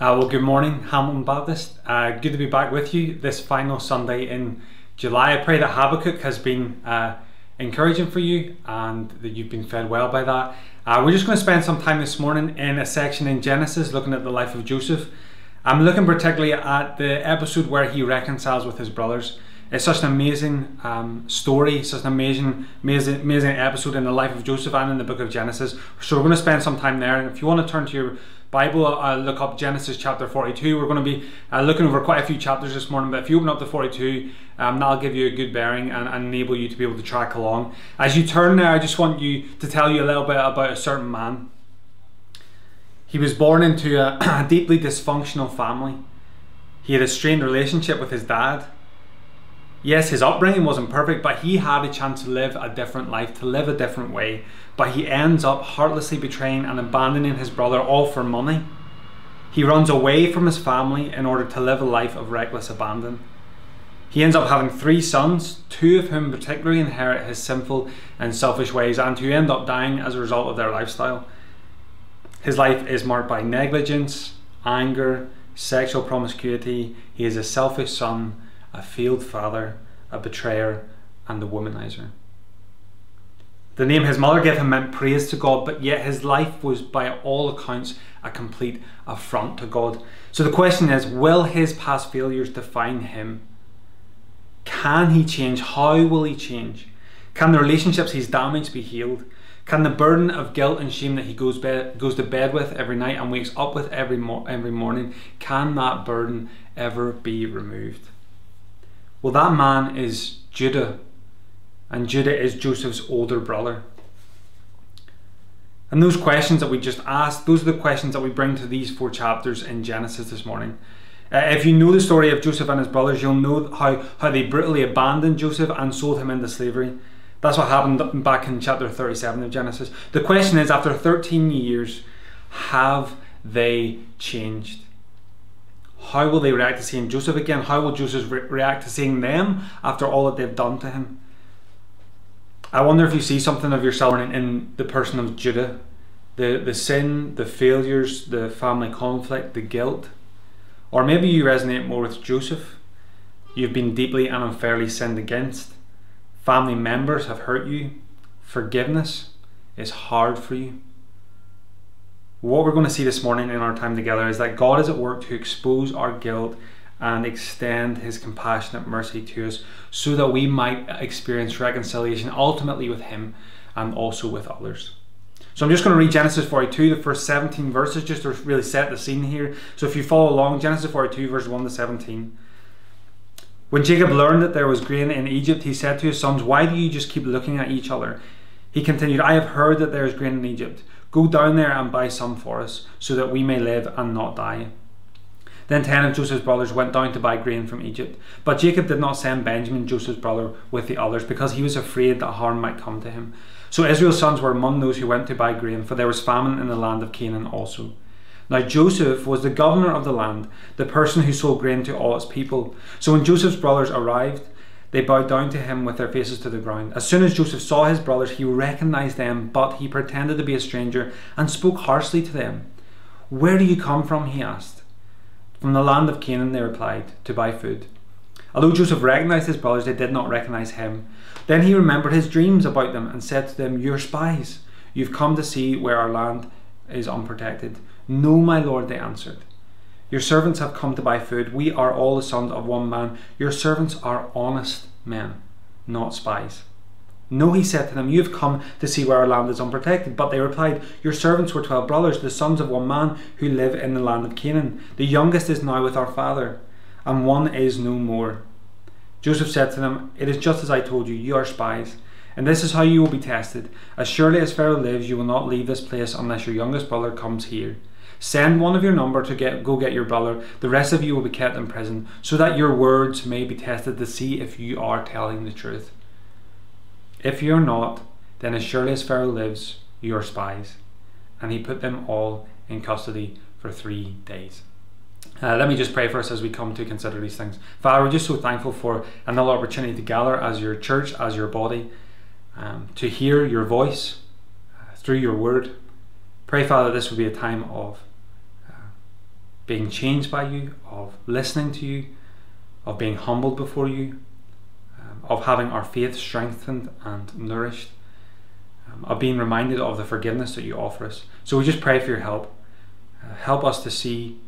Uh, well, good morning, Hamilton Baptist. Uh, good to be back with you this final Sunday in July. I pray that Habakkuk has been uh, encouraging for you and that you've been fed well by that. Uh, we're just going to spend some time this morning in a section in Genesis looking at the life of Joseph. I'm looking particularly at the episode where he reconciles with his brothers. It's such an amazing um, story, such an amazing, amazing, amazing episode in the life of Joseph and in the book of Genesis. So we're going to spend some time there. And if you want to turn to your Bible, uh, look up Genesis chapter 42. We're going to be uh, looking over quite a few chapters this morning, but if you open up to 42, um, that'll give you a good bearing and, and, enable you to be able to track along. As you turn there, I just want you to tell you a little bit about a certain man. He was born into a, a deeply dysfunctional family. He had a strained relationship with his dad. Yes, his upbringing wasn't perfect, but he had a chance to live a different life, to live a different way. But he ends up heartlessly betraying and abandoning his brother all for money. He runs away from his family in order to live a life of reckless abandon. He ends up having three sons, two of whom particularly inherit his sinful and selfish ways and who end up dying as a result of their lifestyle. His life is marked by negligence, anger, sexual promiscuity. He is a selfish son a failed father, a betrayer, and a womanizer. The name his mother gave him meant praise to God, but yet his life was, by all accounts, a complete affront to God. So the question is will his past failures define him? Can he change? How will he change? Can the relationships he's damaged be healed? Can the burden of guilt and shame that he goes, bed, goes to bed with every night and wakes up with every, mo- every morning, can that burden ever be removed? Well, that man is Judah, and Judah is Joseph's older brother. And those questions that we just asked, those are the questions that we bring to these four chapters in Genesis this morning. Uh, if you know the story of Joseph and his brothers, you'll know how, how they brutally abandoned Joseph and sold him into slavery. That's what happened back in chapter 37 of Genesis. The question is after 13 years, have they changed? How will they react to seeing Joseph again? How will Joseph re- react to seeing them after all that they've done to him? I wonder if you see something of yourself in, in the person of Judah. The, the sin, the failures, the family conflict, the guilt. Or maybe you resonate more with Joseph. You've been deeply and unfairly sinned against. Family members have hurt you. Forgiveness is hard for you what we're going to see this morning in our time together is that God is at work to expose our guilt and extend his compassionate mercy to us so that we might experience reconciliation ultimately with him and also with others. So I'm just going to read Genesis 42, the first 17 verses, just to really set the scene here. So if you follow along, Genesis 42, verse 1 to 17. When Jacob learned that there was grain in Egypt, he said to his sons, Why do you just keep looking at each other? He continued, I have heard that there is grain in Egypt. Go down there and buy some for us, so that we may live and not die. Then ten of Joseph's brothers went down to buy grain from Egypt. But Jacob did not send Benjamin, Joseph's brother, with the others, because he was afraid that harm might come to him. So Israel's sons were among those who went to buy grain, for there was famine in the land of Canaan also. Now Joseph was the governor of the land, the person who sold grain to all its people. So when Joseph's brothers arrived, they bowed down to him with their faces to the ground. As soon as Joseph saw his brothers, he recognized them, but he pretended to be a stranger and spoke harshly to them. Where do you come from? he asked. From the land of Canaan, they replied, to buy food. Although Joseph recognized his brothers, they did not recognize him. Then he remembered his dreams about them and said to them, You're spies. You've come to see where our land is unprotected. No, my lord, they answered. Your servants have come to buy food. We are all the sons of one man. Your servants are honest men, not spies. No, he said to them, You have come to see where our land is unprotected. But they replied, Your servants were twelve brothers, the sons of one man, who live in the land of Canaan. The youngest is now with our father, and one is no more. Joseph said to them, It is just as I told you, you are spies. And this is how you will be tested. As surely as Pharaoh lives, you will not leave this place unless your youngest brother comes here. Send one of your number to get go get your brother. The rest of you will be kept in prison, so that your words may be tested to see if you are telling the truth. If you are not, then as surely as Pharaoh lives, you are spies. And he put them all in custody for three days. Uh, let me just pray for us as we come to consider these things. Father, we're just so thankful for another opportunity to gather as your church, as your body, um, to hear your voice uh, through your word. Pray, Father, this will be a time of being changed by you, of listening to you, of being humbled before you, um, of having our faith strengthened and nourished, um, of being reminded of the forgiveness that you offer us. So we just pray for your help. Uh, help us to see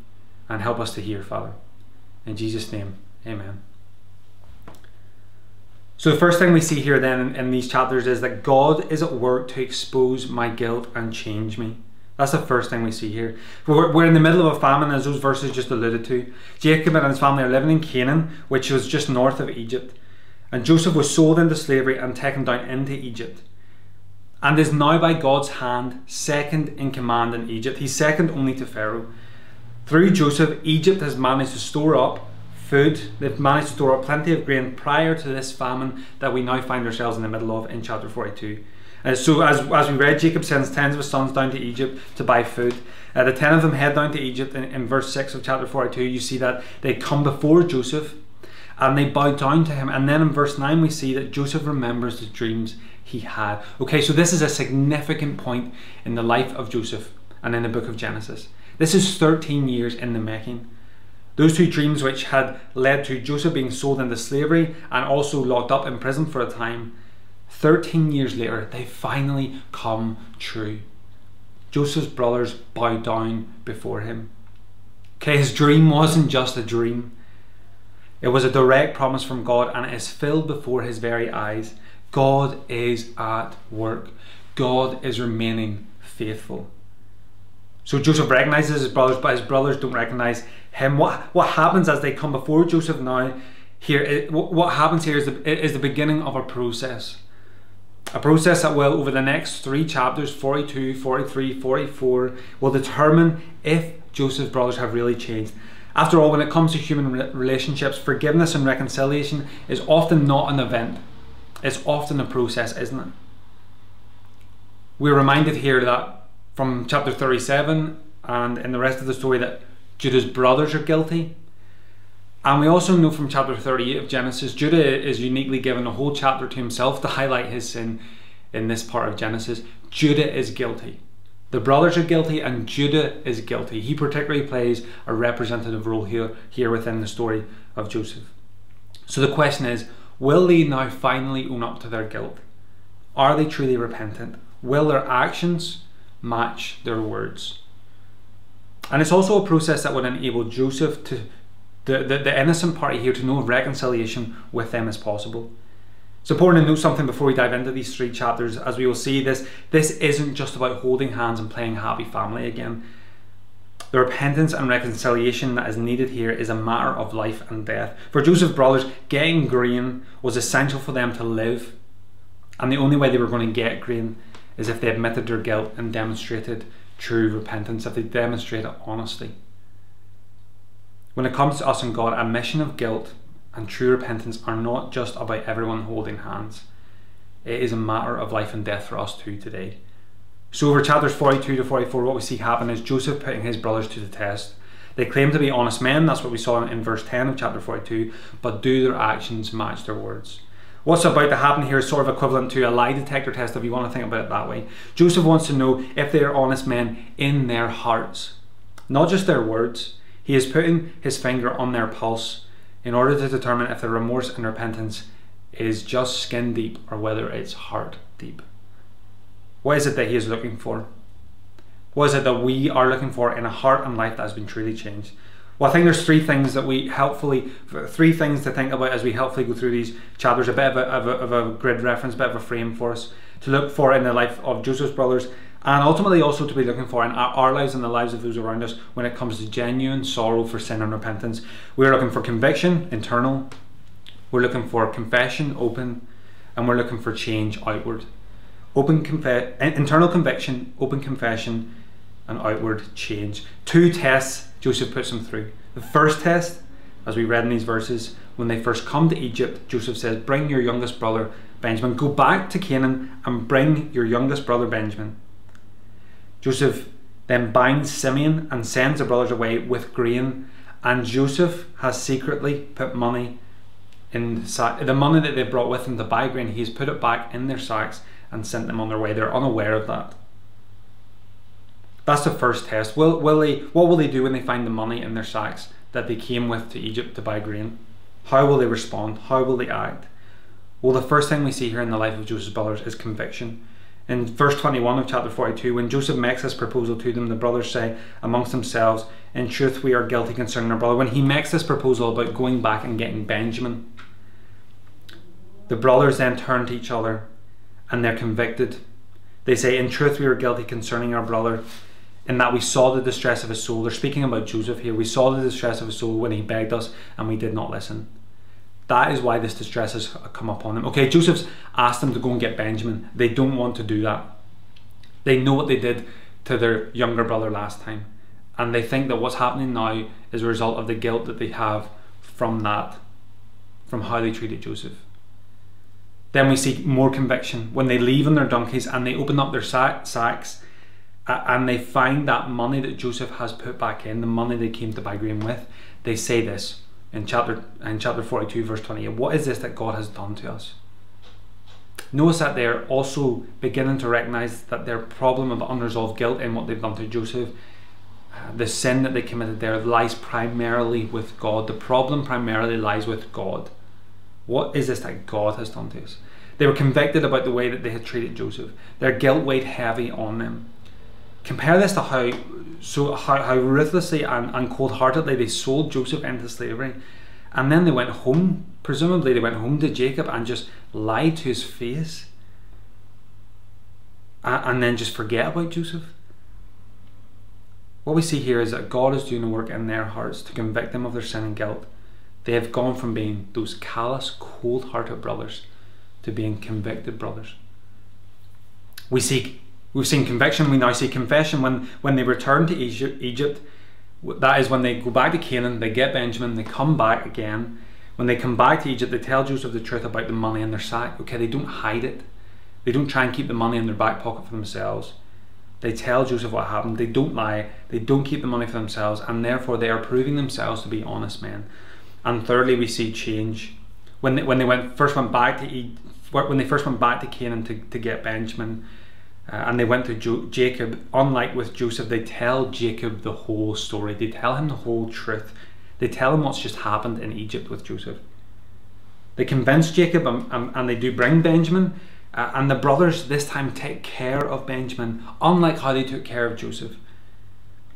and help us to hear, Father. In Jesus' name, amen. So, the first thing we see here then in, in, these chapters is that God is at work to expose my guilt and change me. That's the first thing we see here. We're, we're in the middle of a famine, as those verses just alluded to. Jacob and his family are living in Canaan, which was just north of Egypt. And Joseph was sold into slavery and taken down into Egypt. And is now by God's hand second in command in Egypt. He's second only to Pharaoh. Through Joseph, Egypt has managed to store up food. They've managed to store up plenty of grain prior to this famine that we now find ourselves in the middle of in chapter 42. Uh, so, as, as we read, Jacob sends tens of his sons down to Egypt to buy food. Uh, the ten of them head down to Egypt. In, in verse 6 of chapter 42, you see that they come before Joseph and they bow down to him. And then in verse 9, we see that Joseph remembers the dreams he had. Okay, so this is a significant point in the life of Joseph and in the book of Genesis. This is 13 years in the making. Those two dreams, which had led to Joseph being sold into slavery and also locked up in prison for a time, 13 years later, they finally come true. Joseph's brothers bow down before him. Okay, his dream wasn't just a dream, it was a direct promise from God and it is filled before his very eyes. God is at work, God is remaining faithful. So Joseph recognizes his brothers, but his brothers don't recognize him. What what happens as they come before Joseph now? Here, it, what happens here is the, is the beginning of a process. A process that will, over the next three chapters 42, 43, 44, will determine if Joseph's brothers have really changed. After all, when it comes to human relationships, forgiveness and reconciliation is often not an event, it's often a process, isn't it? We're reminded here that from chapter 37 and in the rest of the story that Judah's brothers are guilty. And we also know from chapter 38 of Genesis, Judah is uniquely given a whole chapter to himself to highlight his sin in this part of Genesis. Judah is guilty. The brothers are guilty and Judah is guilty. He particularly plays a representative role here, here within the story of Joseph. So the question is will they now finally own up to their guilt? Are they truly repentant? Will their actions match their words? And it's also a process that would enable Joseph to, the, the, the innocent party here, to know reconciliation with them as possible. It's important to note something before we dive into these three chapters. As we will see, this this isn't just about holding hands and playing happy family again. The repentance and reconciliation that is needed here is a matter of life and death. For Joseph's brothers, getting grain was essential for them to live, and the only way they were going to get grain is if they admitted their guilt and demonstrated true repentance, if they demonstrated honesty. When it comes to us and God, admission of guilt and true repentance are not just about everyone holding hands. It is a matter of life and death for us too today. So, over chapters 42 to 44, what we see happen is Joseph putting his brothers to the test. They claim to be honest men, that's what we saw in verse 10 of chapter 42, but do their actions match their words? What's about to happen here is sort of equivalent to a lie detector test if you want to think about it that way. Joseph wants to know if they are honest men in their hearts, not just their words. He is putting his finger on their pulse in order to determine if their remorse and repentance is just skin deep or whether it's heart deep. What is it that he is looking for? What is it that we are looking for in a heart and life that has been truly changed? Well, I think there's three things that we helpfully, three things to think about as we helpfully go through these chapters. A bit of a, of a, of a grid reference, a bit of a frame for us to look for in the life of Joseph's brothers, and ultimately also to be looking for in our, lives and the lives of those around us when it comes to genuine sorrow for sin and repentance. We're looking for conviction, internal. We're looking for confession, open, and we're looking for change outward. Open conf- internal conviction, open confession, and outward change. Two tests Joseph puts them through. The first test, as we read in these verses, when they first come to Egypt, Joseph says, Bring your youngest brother Benjamin. Go back to Canaan and bring your youngest brother Benjamin. Joseph then binds Simeon and sends the brothers away with grain, and Joseph has secretly put money in the money that they brought with them to buy grain. He's put it back in their sacks and sent them on their way. They're unaware of that. That's the first test. Will, will they, what will they do when they find the money in their sacks that they came with to Egypt to buy grain? How will they respond? How will they act? Well, the first thing we see here in the life of Joseph's brothers is conviction. In verse 21 of chapter 42, when Joseph makes this proposal to them, the brothers say amongst themselves, In truth, we are guilty concerning our brother. When he makes this proposal about going back and getting Benjamin, the brothers then turn to each other and they're convicted. They say, In truth, we are guilty concerning our brother, in that we saw the distress of his soul. They're speaking about Joseph here. We saw the distress of his soul when he begged us and we did not listen. That is why this distress has come upon them. Okay, Joseph's asked them to go and get Benjamin. They don't want to do that. They know what they did to their younger brother last time. And they think that what's happening now is a result of the guilt that they have from that, from how they treated Joseph. Then we see more conviction when they leave on their donkeys and they open up their sacks and they find that money that Joseph has put back in, the money they came to buy grain with. They say this in chapter in chapter 42 verse 28 what is this that god has done to us? Notice that they're also beginning to recognize that their problem of unresolved guilt in what they've done to joseph uh, the sin that they committed there lies primarily with god. The problem primarily lies with god. What is this that god has done to us? They were convicted about the way that they had treated joseph. Their guilt weighed heavy on them compare this to how so how, how ruthlessly and, and cold-heartedly they sold Joseph into slavery. And then they went home. Presumably they went home to Jacob and just lied to his face. And, and then just forget about Joseph. What we see here is that God is doing a work in their hearts to convict them of their sin and guilt. They have gone from being those callous cold-hearted brothers to being convicted brothers. We seek We've seen conviction, we now see confession. When, when they return to Egypt, that is when they go back to Canaan, they get Benjamin, they come back again. When they come back to Egypt, they tell Joseph the truth about the money in their sack. Okay, they don't hide it. They don't try and keep the money in their back pocket for themselves. They tell Joseph what happened. They don't lie. They don't keep the money for themselves, and therefore they are proving themselves to be honest men. And thirdly, we see change. When they, when they went first went back to Egypt, when they first went back to Canaan to, to get Benjamin, uh, and they went to jo- Jacob. Unlike with Joseph, they tell Jacob the whole story. They tell him the whole truth. They tell him what's just happened in Egypt with Joseph. They convince Jacob and, and, and they do bring Benjamin. Uh, and the brothers this time take care of Benjamin, unlike how they took care of Joseph.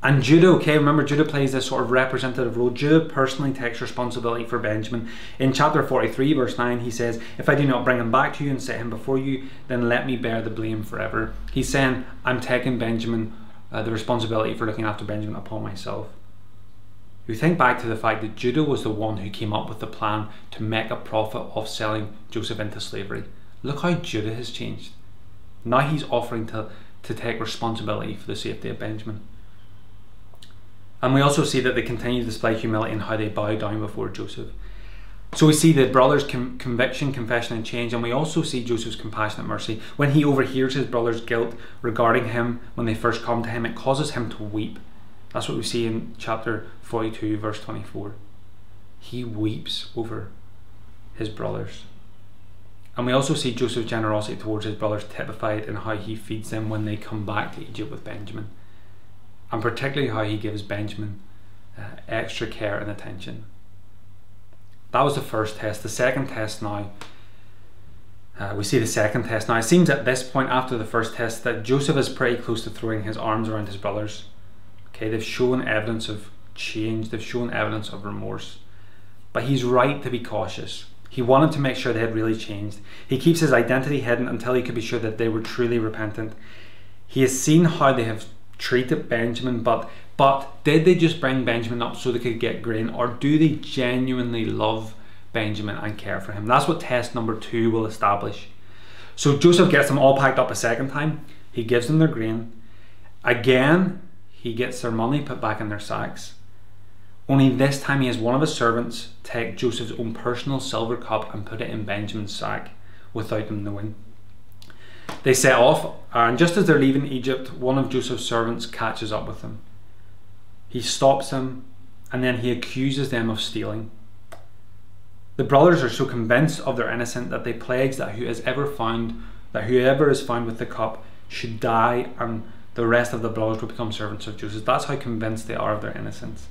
And Judah, okay, remember Judah plays this sort of representative role. Judah personally takes responsibility for Benjamin. In chapter 43, verse 9, he says, If I do not bring him back to you and set him before you, then let me bear the blame forever. He's saying, I'm taking Benjamin, uh, the responsibility for looking after Benjamin upon myself. You think back to the fact that Judah was the one who came up with the plan to make a profit of selling Joseph into slavery. Look how Judah has changed. Now he's offering to, to take responsibility for the safety of Benjamin. And we also see that they continue to display humility in how they bow down before Joseph. So we see the brother's com- conviction, confession, and change, and we also see Joseph's compassionate mercy. When he overhears his brother's guilt regarding him when they first come to him, it causes him to weep. That's what we see in chapter 42, verse 24. He weeps over his brothers. And we also see Joseph's generosity towards his brothers typified in how he feeds them when they come back to Egypt with Benjamin and particularly how he gives Benjamin uh, extra care and attention. That was the first test. The second test now, uh, we see the second test now. It seems at this point after the first test that Joseph is pretty close to throwing his arms around his brothers. Okay, they've shown evidence of change, they've shown evidence of remorse. But he's right to be cautious. He wanted to make sure they had really changed. He keeps his identity hidden until he could be sure that they were truly repentant. He has seen how they have treated Benjamin, but but did they just bring Benjamin up so they could get grain, or do they genuinely love Benjamin and care for him? That's what test number two will establish. So Joseph gets them all packed up a second time. He gives them their grain. Again, he gets their money put back in their sacks. Only this time he has one of his servants take Joseph's own personal silver cup and put it in Benjamin's sack without him knowing. They set off, and just as they're leaving Egypt, one of Joseph's servants catches up with them. He stops them, and then he accuses them of stealing. The brothers are so convinced of their innocence that they pledge that whoever found that whoever is found with the cup should die and the rest of the brothers will become servants of Joseph. That's how convinced they are of their innocence.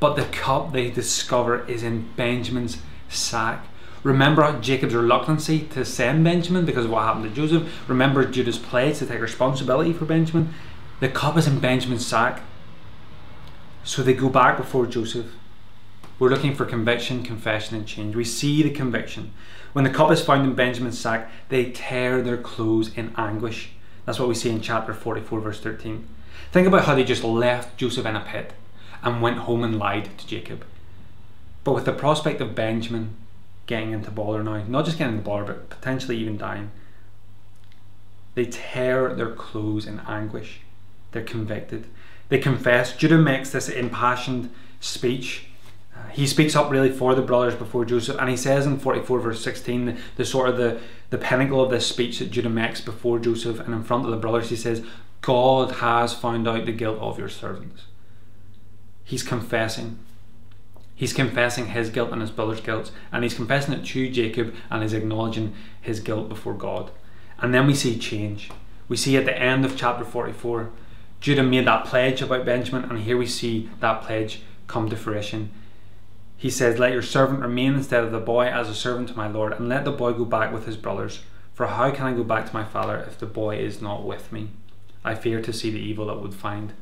But the cup they discover is in Benjamin's sack. Remember Jacob's reluctancy to send Benjamin because of what happened to Joseph. Remember Judah's pledge to take responsibility for Benjamin. The cup is in Benjamin's sack. So they go back before Joseph. We're looking for conviction, confession, and change. We see the conviction. When the cup is found in Benjamin's sack, they tear their clothes in anguish. That's what we see in chapter 44, verse 13. Think about how they just left Joseph in a pit and went home and lied to Jacob. But with the prospect of Benjamin getting into bother now, not just getting into bother, but potentially even dying, they tear their clothes in anguish. They're convicted. They confess. Judah makes this impassioned speech. Uh, he speaks up really for the brothers before Joseph, and he says in 44 verse 16, the, the sort of the, the pinnacle of this speech that Judah makes before Joseph and in front of the brothers, he says, God has found out the guilt of your servants. He's confessing. He's confessing his guilt and his brother's guilt, and he's confessing it to Jacob and he's acknowledging his guilt before God. And then we see change. We see at the end of chapter 44, Judah made that pledge about Benjamin, and here we see that pledge come to fruition. He says, Let your servant remain instead of the boy as a servant to my Lord, and let the boy go back with his brothers. For how can I go back to my father if the boy is not with me? I fear to see the evil that would find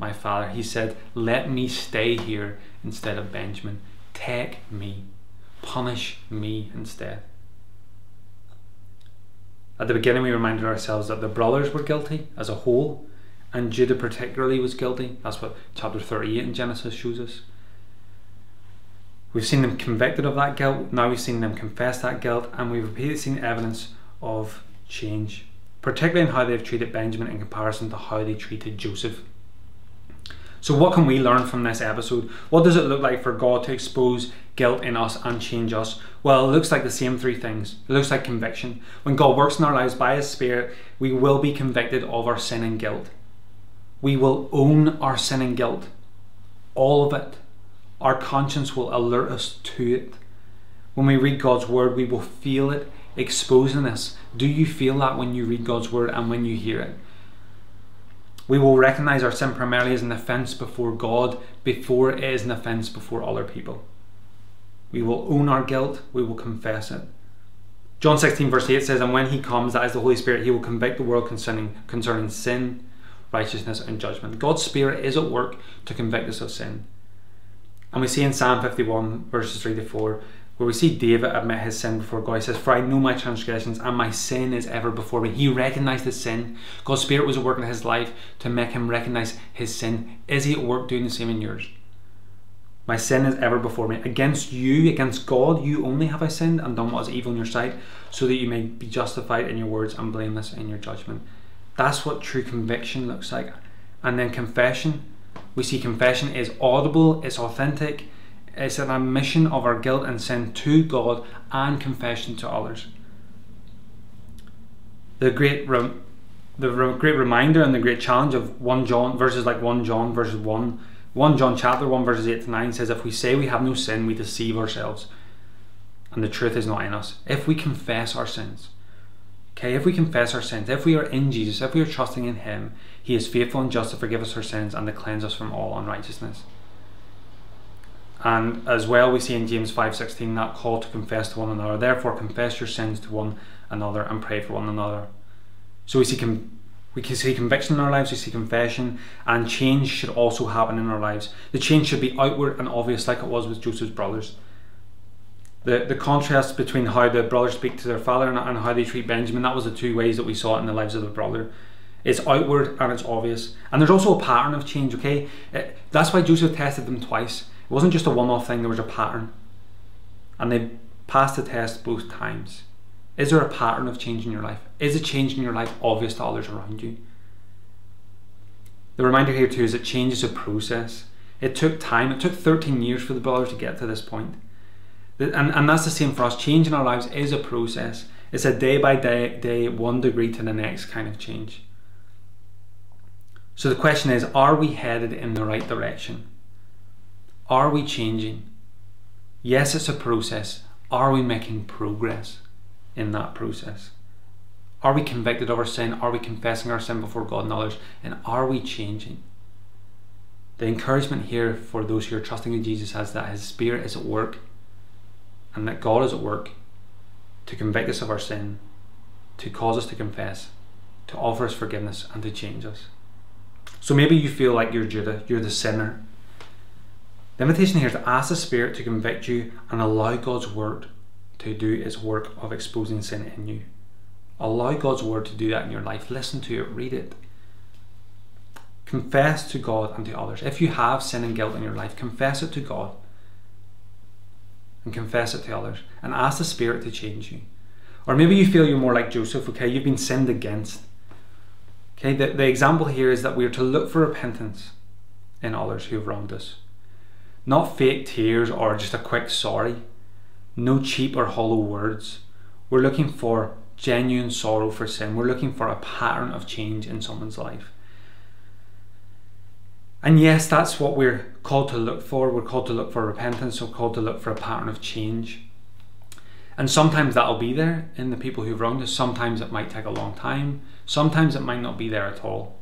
my father. He said, Let me stay here instead of Benjamin. Take me. Punish me instead. At the beginning, we reminded ourselves that the brothers were guilty as a whole, and Judah particularly was guilty. That's what chapter 38 in Genesis shows us. We've seen them convicted of that guilt, now we've seen them confess that guilt, and we've repeatedly seen evidence of change, particularly in how they've treated Benjamin in comparison to how they treated Joseph. So, what can we learn from this episode? What does it look like for God to expose guilt in us and change us? Well, it looks like the same three things. It looks like conviction. When God works in our lives by His Spirit, we will be convicted of our sin and guilt. We will own our sin and guilt, all of it our conscience will alert us to it. When we read God's word, we will feel it exposing us. Do you feel that when you read God's word and when you hear it? We will recognize our sin primarily as an offense before God before it is an offense before other people. We will own our guilt, we will confess it. John 16, verse 8 says, And when he comes, that is the Holy Spirit, he will convict the world concerning, concerning sin, righteousness, and judgment. God's Spirit is at work to convict us of sin. And we see in Psalm 51, verses 3 to 4, where we see David admit his sin before God. He says, For I know my transgressions, and my sin is ever before me. He recognized his sin. God's Spirit was at work in his life to make him recognize his sin. Is he at work doing the same in yours? My sin is ever before me. Against you, against God, you only have I sinned and done what is evil in your sight, so that you may be justified in your words and blameless in your judgment. That's what true conviction looks like. And then confession we see confession is audible, it's authentic, it's an admission of our guilt and sin to God and confession to others. The great rem- the re- great reminder and the great challenge of 1 John verses like 1 John verses 1 1 John chapter 1 verses 8 to 9 says if we say we have no sin we deceive ourselves and the truth is not in us. If we confess our sins, Okay, if we confess our sins, if we are in Jesus, if we are trusting in Him, He is faithful and just to forgive us our sins and to cleanse us from all unrighteousness. And as well, we see in James 5:16 that call to confess to one another. Therefore, confess your sins to one another and pray for one another. So we see com- we can see conviction in our lives, we see confession, and change should also happen in our lives. The change should be outward and obvious, like it was with Joseph's brothers the, the contrast between how the brothers speak to their father and, and how they treat Benjamin, that was the two ways that we saw it in the lives of the brother. It's outward and it's obvious. And there's also a pattern of change, okay? It, that's why Joseph tested them twice. It wasn't just a one off thing, there was a pattern. And they passed the test both times. Is there a pattern of change in your life? Is a change in your life obvious to others around you? The reminder here too is that change is a process. It took time. It took 13 years for the brothers to get to this point. And, and that's the same for us. Change in our lives is a process. It's a day by day, day, one degree to the next kind of change. So the question is are we headed in the right direction? Are we changing? Yes, it's a process. Are we making progress in that process? Are we convicted of our sin? Are we confessing our sin before God and others? And are we changing? The encouragement here for those who are trusting in Jesus is that His Spirit is at work and that God is at work to convict us of our sin, to cause us to confess, to offer us forgiveness, and to change us. So maybe you feel like you're Judah, you're the sinner. The invitation here is to ask the Spirit to convict you and allow God's Word to do its work of exposing sin in you. Allow God's Word to do that in your life. Listen to it, read it. Confess to God and to others. If you have sin and guilt in your life, confess it to God and confess it to others and ask the Spirit to change you. Or maybe you feel you're more like Joseph, okay? You've been sinned against. Okay, the, the example here is that we are to look for repentance in others who have wronged us. Not fake tears or just a quick sorry. No cheap or hollow words. We're looking for genuine sorrow for sin. We're looking for a pattern of change in someone's life. And yes, that's what we're called to look for. We're called to look for repentance, we're called to look for a pattern of change. And sometimes that'll be there in the people who've wronged us. Sometimes it might take a long time. Sometimes it might not be there at all.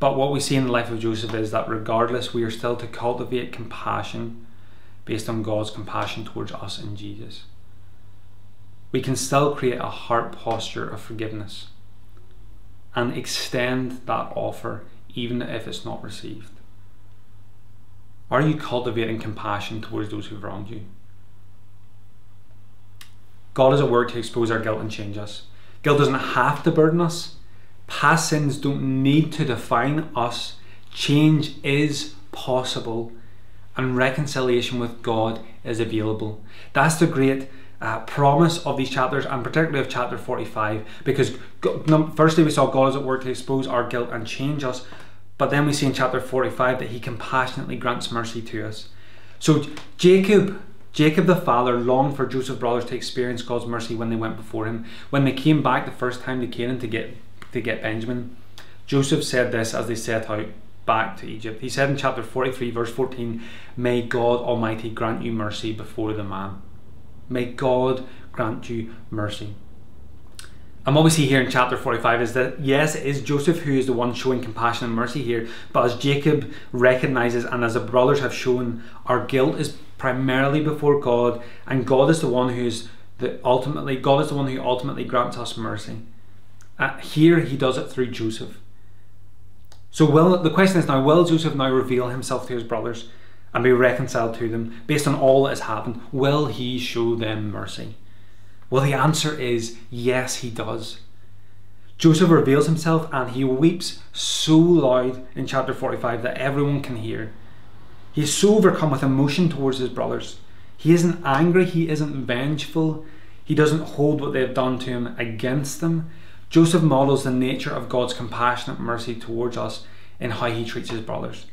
But what we see in the life of Joseph is that regardless, we are still to cultivate compassion based on God's compassion towards us in Jesus. We can still create a heart posture of forgiveness and extend that offer even if it's not received? Are you cultivating compassion towards those who've wronged you? God is at work to expose our guilt and change us. Guilt doesn't have to burden us. Past sins don't need to define us. Change is possible and reconciliation with God is available. That's the great uh, promise of these chapters and particularly of chapter 45 because firstly we saw God is at work to expose our guilt and change us but then we see in chapter 45 that he compassionately grants mercy to us. So Jacob, Jacob the father longed for Joseph's brothers to experience God's mercy when they went before him. When they came back the first time to Canaan to get to get Benjamin, Joseph said this as they set out back to Egypt. He said in chapter 43, verse 14, May God Almighty grant you mercy before the man. May God grant you mercy. And what we see here in chapter 45 is that, yes, it is Joseph who is the one showing compassion and mercy here, but as Jacob recognizes and as the brothers have shown, our guilt is primarily before God, and God is the one who's the ultimately, God is the one who ultimately grants us mercy. Uh, here he does it through Joseph. So will the question is now, will Joseph now reveal himself to his brothers and be reconciled to them based on all that has happened? Will he show them mercy? Well, the answer is yes, he does. Joseph reveals himself and he weeps so loud in chapter 45 that everyone can hear. He is so overcome with emotion towards his brothers. He isn't angry, he isn't vengeful, he doesn't hold what they have done to him against them. Joseph models the nature of God's compassionate mercy towards us in how he treats his brothers.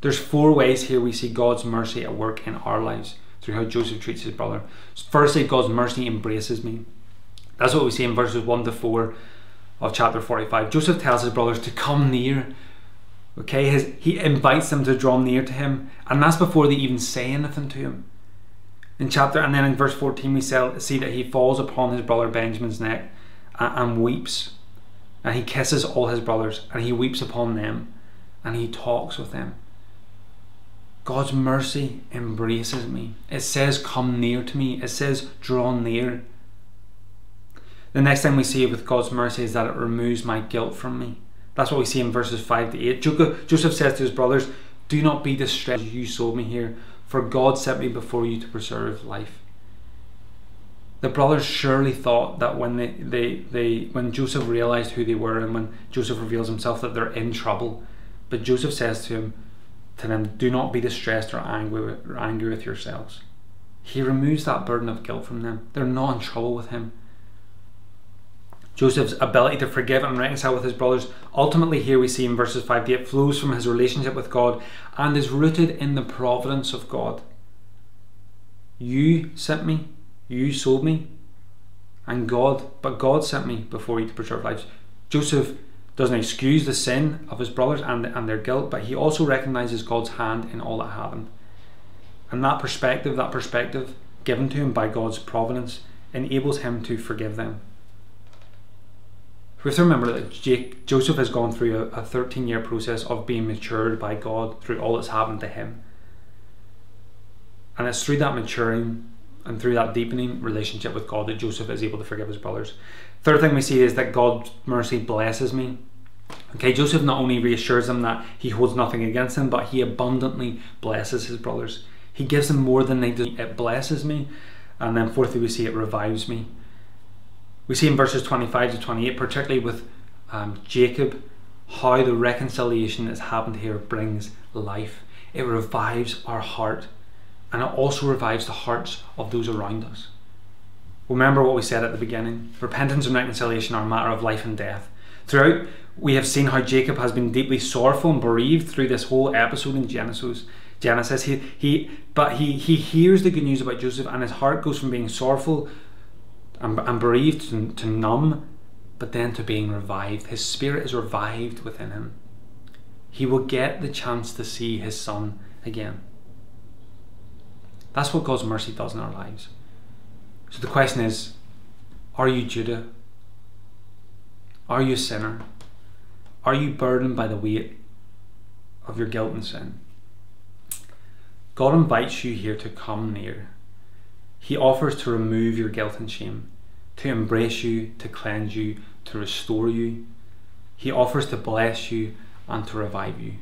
There's four ways here we see God's mercy at work in our lives through how Joseph treats his brother. Firstly, God's mercy embraces me. That's what we see in verses 1 to 4 of chapter 45. Joseph tells his brothers to come near. Okay, his, he invites them to draw near to him, and that's before they even say anything to him. In chapter, and then in verse 14, we see that he falls upon his brother Benjamin's neck and, weeps. And he kisses all his brothers, and he weeps upon them, and he talks with them. God's mercy embraces me. It says, Come near to me. It says, Draw near. The next thing we see with God's mercy is that it removes my guilt from me. That's what we see in verses 5 to 8. Joseph says to his brothers, Do not be distressed, you sold me here, for God sent me before you to preserve life. The brothers surely thought that when they, they, they when Joseph realized who they were and when Joseph reveals himself that they're in trouble. But Joseph says to him, to them, do not be distressed or angry, or angry with yourselves. He removes that burden of guilt from them. They're not in trouble with him. Joseph's ability to forgive and reconcile with his brothers, ultimately, here we see in verses 5 to 8, flows from his relationship with God and is rooted in the providence of God. You sent me, you sold me, and God, but God sent me before you to preserve lives. Joseph doesn't excuse the sin of his brothers and, and their guilt, but he also recognizes God's hand in all that happened. And that perspective, that perspective given to him by God's providence, enables him to forgive them. We have to remember that Jake, Joseph has gone through a 13 year process of being matured by God through all that's happened to him. And it's through that maturing and through that deepening relationship with God that Joseph is able to forgive his brothers. Third thing we see is that God's mercy blesses me. Okay, Joseph not only reassures them that he holds nothing against them, but he abundantly blesses his brothers. He gives them more than they do. It blesses me. And then fourthly, we see it revives me. We see in verses 25 to 28, particularly with um, Jacob, how the reconciliation that's happened here brings life. It revives our heart and it also revives the hearts of those around us. Remember what we said at the beginning repentance and reconciliation are a matter of life and death. Throughout, we have seen how Jacob has been deeply sorrowful and bereaved through this whole episode in Genesis. Genesis, he, he but he, he hears the good news about Joseph, and his heart goes from being sorrowful and, and bereaved to, to numb, but then to being revived. His spirit is revived within him. He will get the chance to see his son again. That's what God's mercy does in our lives. So the question is are you Judah? Are you a sinner? Are you burdened by the weight of your guilt and sin? God invites you here to come near. He offers to remove your guilt and shame, to embrace you, to cleanse you, to restore you. He offers to bless you and to revive you.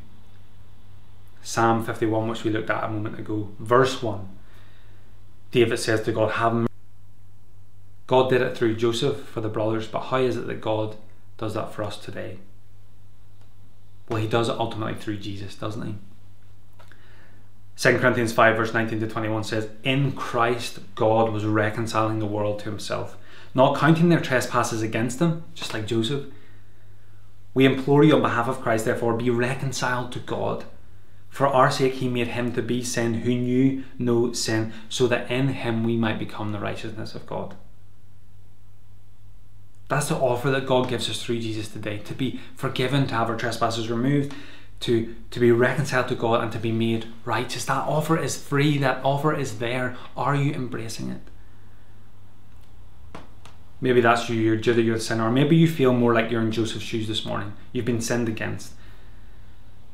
Psalm 51, which we looked at a moment ago, verse 1 David says to God, Have mercy. God did it through Joseph for the brothers, but how is it that God does that for us today? Well, he does it ultimately through Jesus, doesn't he? 2 Corinthians 5, verse 19 to 21 says, In Christ, God was reconciling the world to himself, not counting their trespasses against them, just like Joseph. We implore you on behalf of Christ, therefore, be reconciled to God. For our sake, he made him to be sin who knew no sin, so that in him we might become the righteousness of God. That's the offer that God gives us through Jesus today to be forgiven, to have our trespasses removed, to, to be reconciled to God, and to be made righteous. That offer is free, that offer is there. Are you embracing it? Maybe that's you, you're Judah, you're the sinner, or maybe you feel more like you're in Joseph's shoes this morning. You've been sinned against.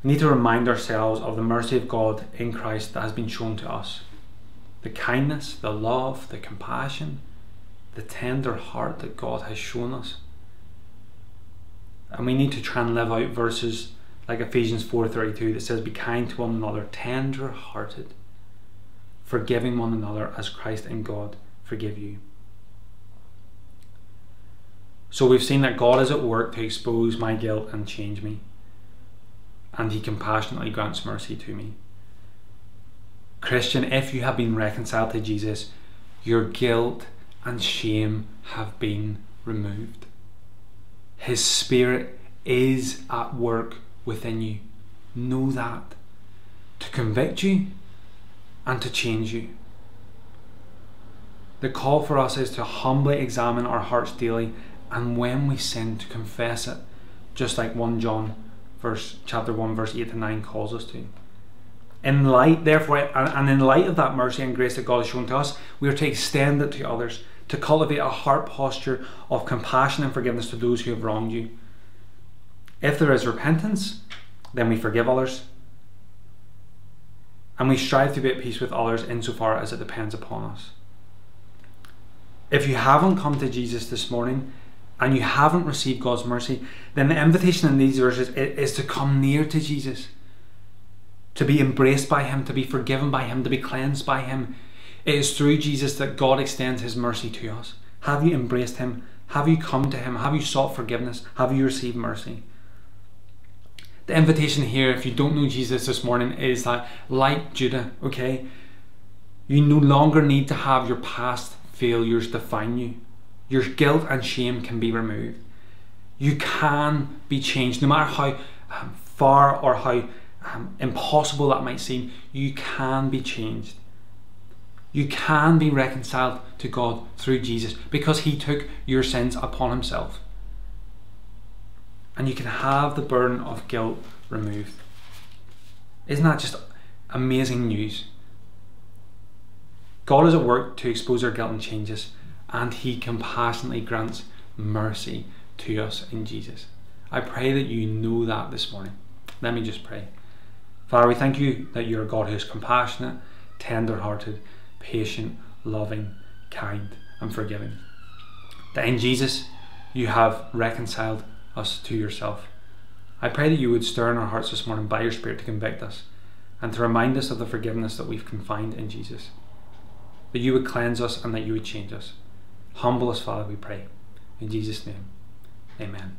We need to remind ourselves of the mercy of God in Christ that has been shown to us. The kindness, the love, the compassion, the tender heart that God has shown us. And we need to try and live out verses like Ephesians 4:32 that says be kind to one another, tender-hearted, forgiving one another as Christ and God forgive you. So we've seen that God is at work to expose my guilt and change me and he compassionately grants mercy to me. Christian, if you have been reconciled to Jesus, your guilt and shame have been removed. His Spirit is at work within you. Know that. To convict you and to change you. The call for us is to humbly examine our hearts daily and when we sin, to confess it, just like 1 John verse chapter 1 verse 8 to 9 calls us to. In light therefore and in light of that mercy and grace that god has shown to us we are to extend it to others to cultivate a heart posture of compassion and forgiveness to those who have wronged you. If there is repentance then we forgive others. And we strive to be at peace with others insofar as it depends upon us. If you haven't come to jesus this morning and you haven't received God's mercy, then the invitation in these verses is to come near to Jesus, to be embraced by Him, to be forgiven by Him, to be cleansed by Him. It is through Jesus that God extends His mercy to us. Have you embraced Him? Have you come to Him? Have you sought forgiveness? Have you received mercy? The invitation here, if you don't know Jesus this morning, is that, like Judah, okay, you no longer need to have your past failures define you your guilt and shame can be removed. You can be changed, no matter how um, far or how um, impossible that might seem. You can be changed. You can be reconciled to God through Jesus because He took your sins upon Himself. And you can have the burden of guilt removed. Isn't that just amazing news? God is at work to expose our guilt and change us and he compassionately grants mercy to us in Jesus. I pray that you know that this morning. Let me just pray. Father, we thank you that you're a God who is compassionate, tender hearted, patient, loving, kind, and forgiving. That in Jesus you have reconciled us to yourself. I pray that you would stir in our hearts this morning by your Spirit to convict us and to remind us of the forgiveness that we've confined in Jesus. That you would cleanse us and that you would change us. Humble us, Father, we pray. In Jesus' name, amen.